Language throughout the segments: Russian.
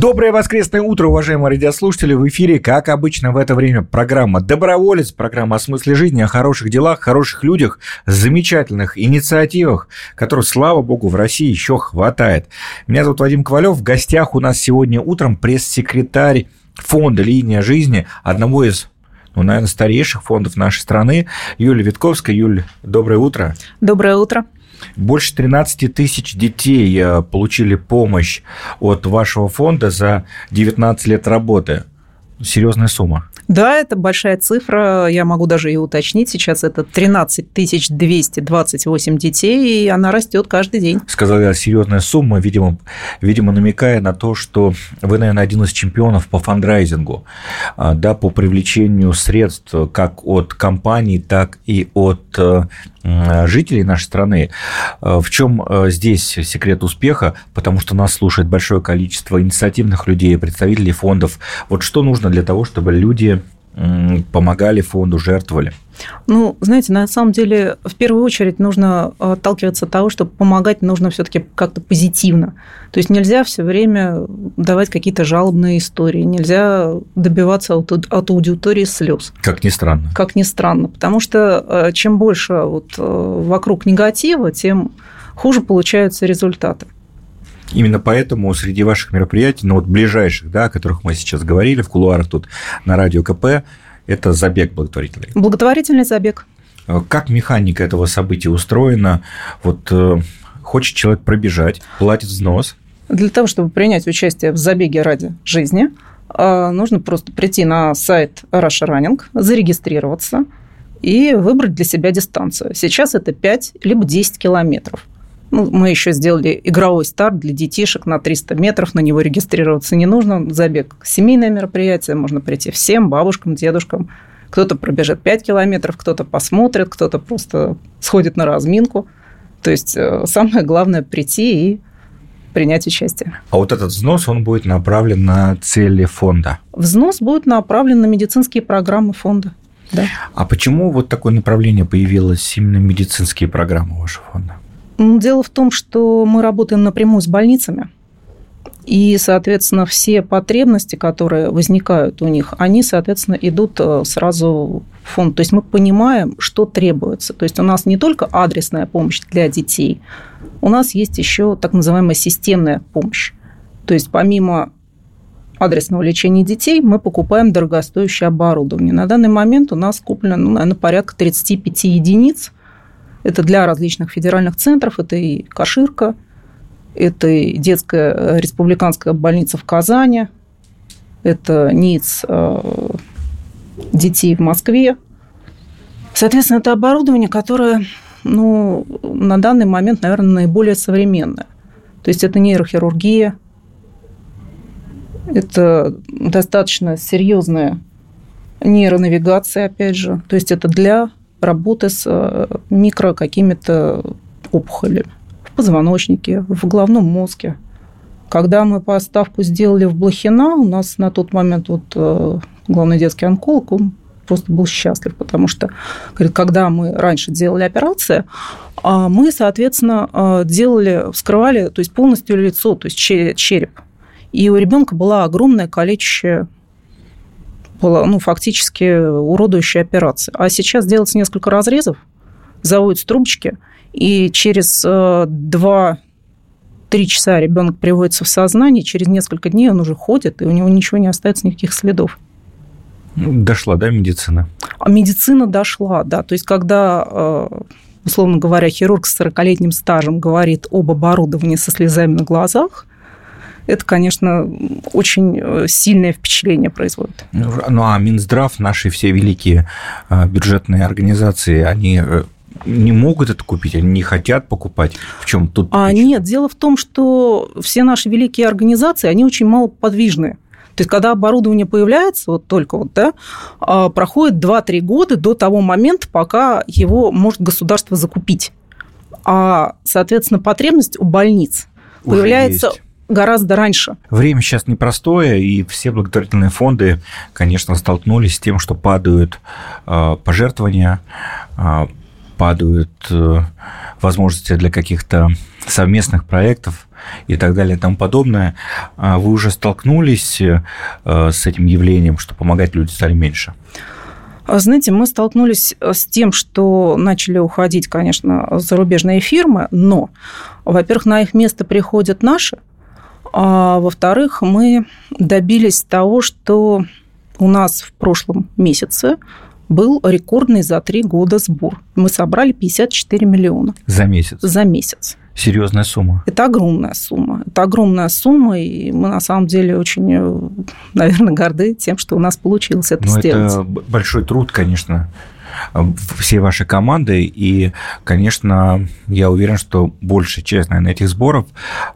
Доброе воскресное утро, уважаемые радиослушатели. В эфире, как обычно в это время, программа «Доброволец», программа о смысле жизни, о хороших делах, хороших людях, замечательных инициативах, которых, слава богу, в России еще хватает. Меня зовут Вадим Ковалев. В гостях у нас сегодня утром пресс-секретарь фонда «Линия жизни», одного из ну, наверное, старейших фондов нашей страны, Юлия Витковская. Юль, доброе утро. Доброе утро. Больше 13 тысяч детей э, получили помощь от вашего фонда за 19 лет работы. Серьезная сумма. Да, это большая цифра, я могу даже ее уточнить. Сейчас это 13 228 детей, и она растет каждый день. Сказал я, серьезная сумма, видимо, видимо, намекая на то, что вы, наверное, один из чемпионов по фандрайзингу, а, да, по привлечению средств как от компаний, так и от э, жителей нашей страны. Э, в чем э, здесь секрет успеха? Потому что нас слушает большое количество инициативных людей, представителей фондов. Вот что нужно для того, чтобы люди помогали фонду, жертвовали? Ну, знаете, на самом деле, в первую очередь нужно отталкиваться от того, что помогать нужно все-таки как-то позитивно. То есть нельзя все время давать какие-то жалобные истории, нельзя добиваться от, от аудитории слез. Как ни странно. Как ни странно, потому что э, чем больше вот э, вокруг негатива, тем хуже получаются результаты. Именно поэтому среди ваших мероприятий, ну вот ближайших, да, о которых мы сейчас говорили в кулуарах тут на радио КП, это забег благотворительный. Благотворительный забег. Э, как механика этого события устроена? Вот э, хочет человек пробежать, платит взнос. Для того, чтобы принять участие в забеге ради жизни, э, нужно просто прийти на сайт Russia Running, зарегистрироваться и выбрать для себя дистанцию. Сейчас это 5 либо 10 километров. Ну, мы еще сделали игровой старт для детишек на 300 метров, на него регистрироваться не нужно. Забег – семейное мероприятие, можно прийти всем, бабушкам, дедушкам. Кто-то пробежит 5 километров, кто-то посмотрит, кто-то просто сходит на разминку. То есть э, самое главное – прийти и принять участие. А вот этот взнос, он будет направлен на цели фонда? Взнос будет направлен на медицинские программы фонда. Да. А почему вот такое направление появилось именно медицинские программы вашего фонда? Дело в том, что мы работаем напрямую с больницами, и, соответственно, все потребности, которые возникают у них, они, соответственно, идут э, сразу в фонд. То есть мы понимаем, что требуется. То есть у нас не только адресная помощь для детей, у нас есть еще так называемая системная помощь. То есть помимо адресного лечения детей мы покупаем дорогостоящее оборудование. На данный момент у нас куплено, ну, наверное, порядка 35 единиц это для различных федеральных центров, это и Каширка, это и детская республиканская больница в Казани, это НИЦ э, детей в Москве. Соответственно, это оборудование, которое ну, на данный момент, наверное, наиболее современное. То есть это нейрохирургия, это достаточно серьезная нейронавигация, опять же. То есть это для работы с э, микро какими-то опухолями в позвоночнике, в головном мозге. Когда мы поставку сделали в Блохина, у нас на тот момент вот э, главный детский онколог, он просто был счастлив, потому что, говорит, когда мы раньше делали операции, а мы, соответственно, э, делали, вскрывали, то есть полностью лицо, то есть череп. И у ребенка была огромная калечащая была ну, фактически уродующая операция. А сейчас делается несколько разрезов, заводятся трубочки, и через 2 э, часа ребенок приводится в сознание, через несколько дней он уже ходит, и у него ничего не остается, никаких следов. Дошла, да, медицина? А медицина дошла, да. То есть, когда, э, условно говоря, хирург с 40-летним стажем говорит об оборудовании со слезами на глазах, это, конечно, очень э, сильное впечатление производит. Ну, ну а Минздрав, наши все великие э, бюджетные организации, они э, не могут это купить, они не хотят покупать. В чем тут? А нет, дело в том, что все наши великие организации, они очень мало подвижные. То есть, когда оборудование появляется, вот только вот, да, а, проходит 2-3 года до того момента, пока его может государство закупить. А, соответственно, потребность у больниц Уже появляется есть гораздо раньше. Время сейчас непростое, и все благотворительные фонды, конечно, столкнулись с тем, что падают э, пожертвования, э, падают э, возможности для каких-то совместных проектов и так далее и тому подобное. А вы уже столкнулись с этим явлением, что помогать людям стали меньше? А, знаете, мы столкнулись с тем, что начали уходить, конечно, зарубежные фирмы, но, во-первых, на их место приходят наши, а во-вторых, мы добились того, что у нас в прошлом месяце был рекордный за три года сбор. Мы собрали 54 миллиона. За месяц? За месяц. Серьезная сумма. Это огромная сумма. Это огромная сумма, и мы на самом деле очень, э, наверное, горды тем, что у нас получилось это Но ну, сделать. Это большой труд, конечно всей вашей команды. И, конечно, я уверен, что большая часть, наверное, этих сборов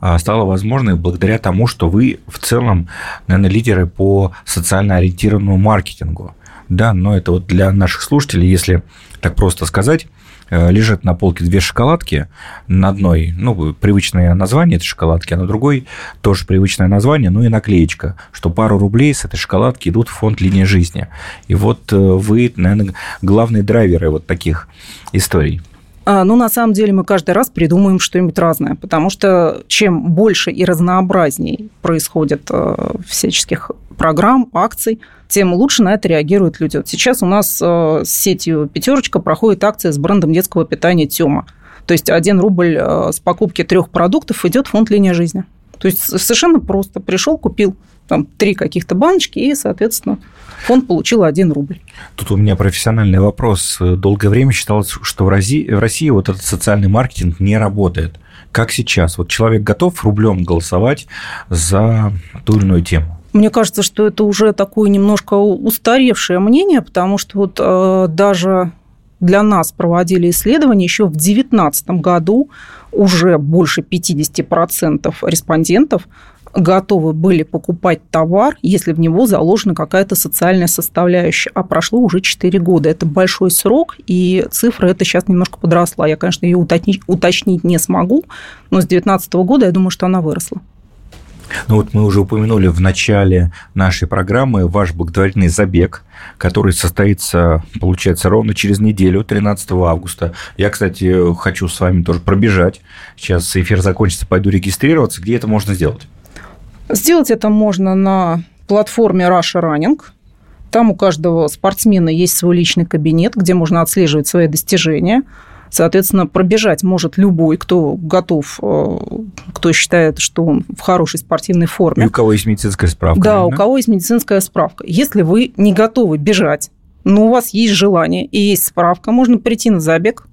а, стала возможной благодаря тому, что вы в целом, наверное, лидеры по социально ориентированному маркетингу. Да, но это вот для наших слушателей, если так просто сказать, лежат на полке две шоколадки. На одной, ну, привычное название этой шоколадки, а на другой тоже привычное название, ну и наклеечка, что пару рублей с этой шоколадки идут в фонд «Линия жизни». И вот э, вы, наверное, главные драйверы вот таких историй. А, ну, на самом деле мы каждый раз придумаем что-нибудь разное, потому что чем больше и разнообразней происходит э, всяческих программ, акций, тем лучше на это реагируют люди. Вот сейчас у нас э, с сетью «Пятерочка» проходит акция с брендом детского питания «Тема». То есть один рубль э, с покупки трех продуктов идет в фонд «Линия жизни». То есть совершенно просто. Пришел, купил там три каких-то баночки, и, соответственно, фонд получил один рубль. Тут у меня профессиональный вопрос. Долгое время считалось, что в России, в России вот этот социальный маркетинг не работает. Как сейчас? Вот человек готов рублем голосовать за ту или иную тему? Мне кажется, что это уже такое немножко устаревшее мнение, потому что вот э, даже для нас проводили исследования еще в 2019 году уже больше 50% респондентов готовы были покупать товар, если в него заложена какая-то социальная составляющая. А прошло уже 4 года. Это большой срок, и цифра эта сейчас немножко подросла. Я, конечно, ее уточнить, уточнить не смогу, но с 2019 года я думаю, что она выросла. Ну вот мы уже упомянули в начале нашей программы ваш благотворительный забег, который состоится, получается, ровно через неделю, 13 августа. Я, кстати, хочу с вами тоже пробежать. Сейчас эфир закончится, пойду регистрироваться. Где это можно сделать? Сделать это можно на платформе Russia Running. Там у каждого спортсмена есть свой личный кабинет, где можно отслеживать свои достижения. Соответственно, пробежать может любой, кто готов, э, кто считает, что он в хорошей спортивной форме. И у кого есть медицинская справка. Да, наверное? у кого есть медицинская справка. Если вы не готовы бежать, но у вас есть желание и есть справка, можно прийти на забег,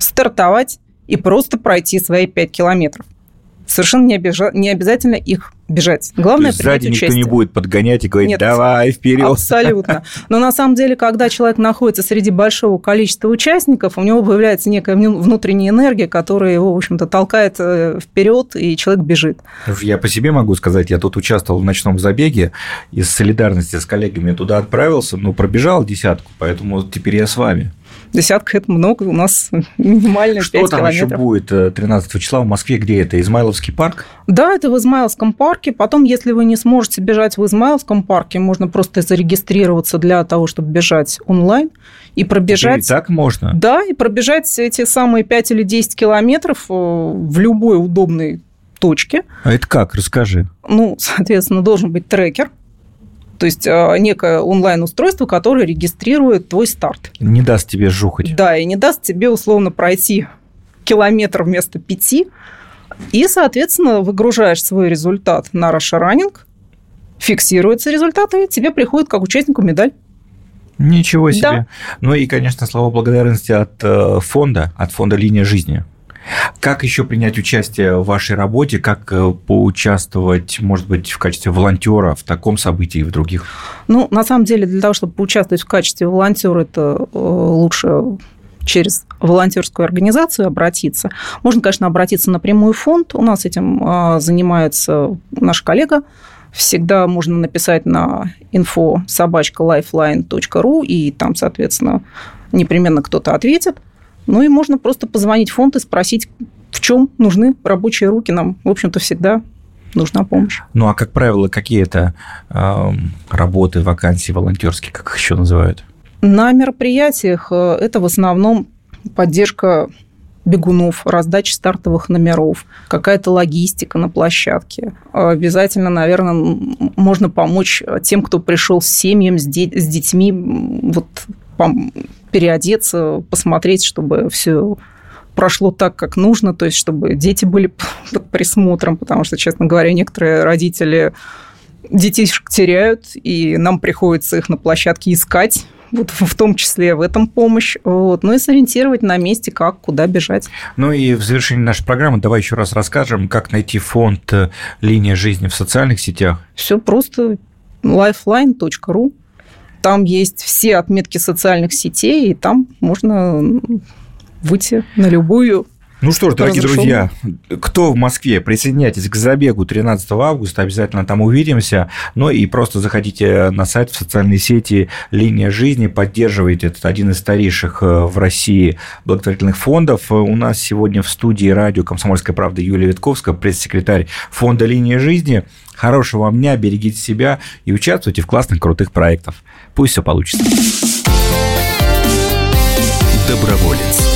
стартовать и просто пройти свои 5 километров. Совершенно не, обижа... не обязательно их бежать. Главное То есть сзади никто не будет подгонять и говорить, Нет, давай вперед. Абсолютно. Но на самом деле, когда человек находится среди большого количества участников, у него появляется некая внутренняя энергия, которая его, в общем-то, толкает э, вперед, и человек бежит. Я по себе могу сказать, я тут участвовал в ночном забеге, из солидарности с коллегами туда отправился, но пробежал десятку, поэтому теперь я с вами. Десятка – это много, у нас минимально Что 5 там километров. еще будет 13 э, числа в Москве? Где это? Измайловский парк? Да, это в Измайловском парке. Потом, если вы не сможете бежать в Измайловском парке, можно просто зарегистрироваться для того, чтобы бежать онлайн и пробежать... И так можно? Да, и пробежать эти самые 5 или 10 километров э, в любой удобной точке. А это как? Расскажи. Ну, соответственно, должен быть трекер, то есть а, некое онлайн-устройство, которое регистрирует твой старт. Не даст тебе жухать. Да, и не даст тебе условно пройти километр вместо пяти. И, соответственно, выгружаешь свой результат на Russia Running, фиксируются результаты, и тебе приходит как участнику медаль. Ничего себе. Да. Ну и, конечно, слова благодарности от э, фонда, от фонда «Линия жизни». Как еще принять участие в вашей работе? Как э, поучаствовать, может быть, в качестве волонтера в таком событии и в других? Ну, на самом деле, для того, чтобы поучаствовать в качестве волонтера, это э, лучше через волонтерскую организацию обратиться. Можно, конечно, обратиться напрямую в фонд. У нас этим э, занимается наш коллега. Всегда можно написать на info собачка lifeline.ru, и там, соответственно, непременно кто-то ответит. Ну и можно просто позвонить в фонд и спросить, в чем нужны рабочие руки. Нам, в общем-то, всегда нужна помощь. Ну, а как правило, какие это э, работы, вакансии волонтерские, как их еще называют? На мероприятиях э, это в основном поддержка бегунов, раздача стартовых номеров, какая-то логистика на площадке. Обязательно, наверное, можно помочь тем, кто пришел с семьями, с, де- с детьми, вот переодеться, посмотреть, чтобы все прошло так, как нужно, то есть чтобы дети были под присмотром, потому что, честно говоря, некоторые родители детишек теряют, и нам приходится их на площадке искать, вот в том числе в этом помощь, вот, ну и сориентировать на месте, как, куда бежать. Ну и в завершении нашей программы давай еще раз расскажем, как найти фонд э, «Линия жизни» в социальных сетях. Все просто lifeline.ru. Там есть все отметки социальных сетей, и там можно выйти на любую ну что ж, дорогие друзья, кто в Москве, присоединяйтесь к забегу 13 августа, обязательно там увидимся. Ну и просто заходите на сайт, в социальные сети «Линия жизни», поддерживайте этот один из старейших э, в России благотворительных фондов. У нас сегодня в студии радио «Комсомольская правда» Юлия Витковская, пресс-секретарь фонда «Линия жизни». Хорошего вам дня, берегите себя и участвуйте в классных, крутых проектах. Пусть все получится. Доброволец.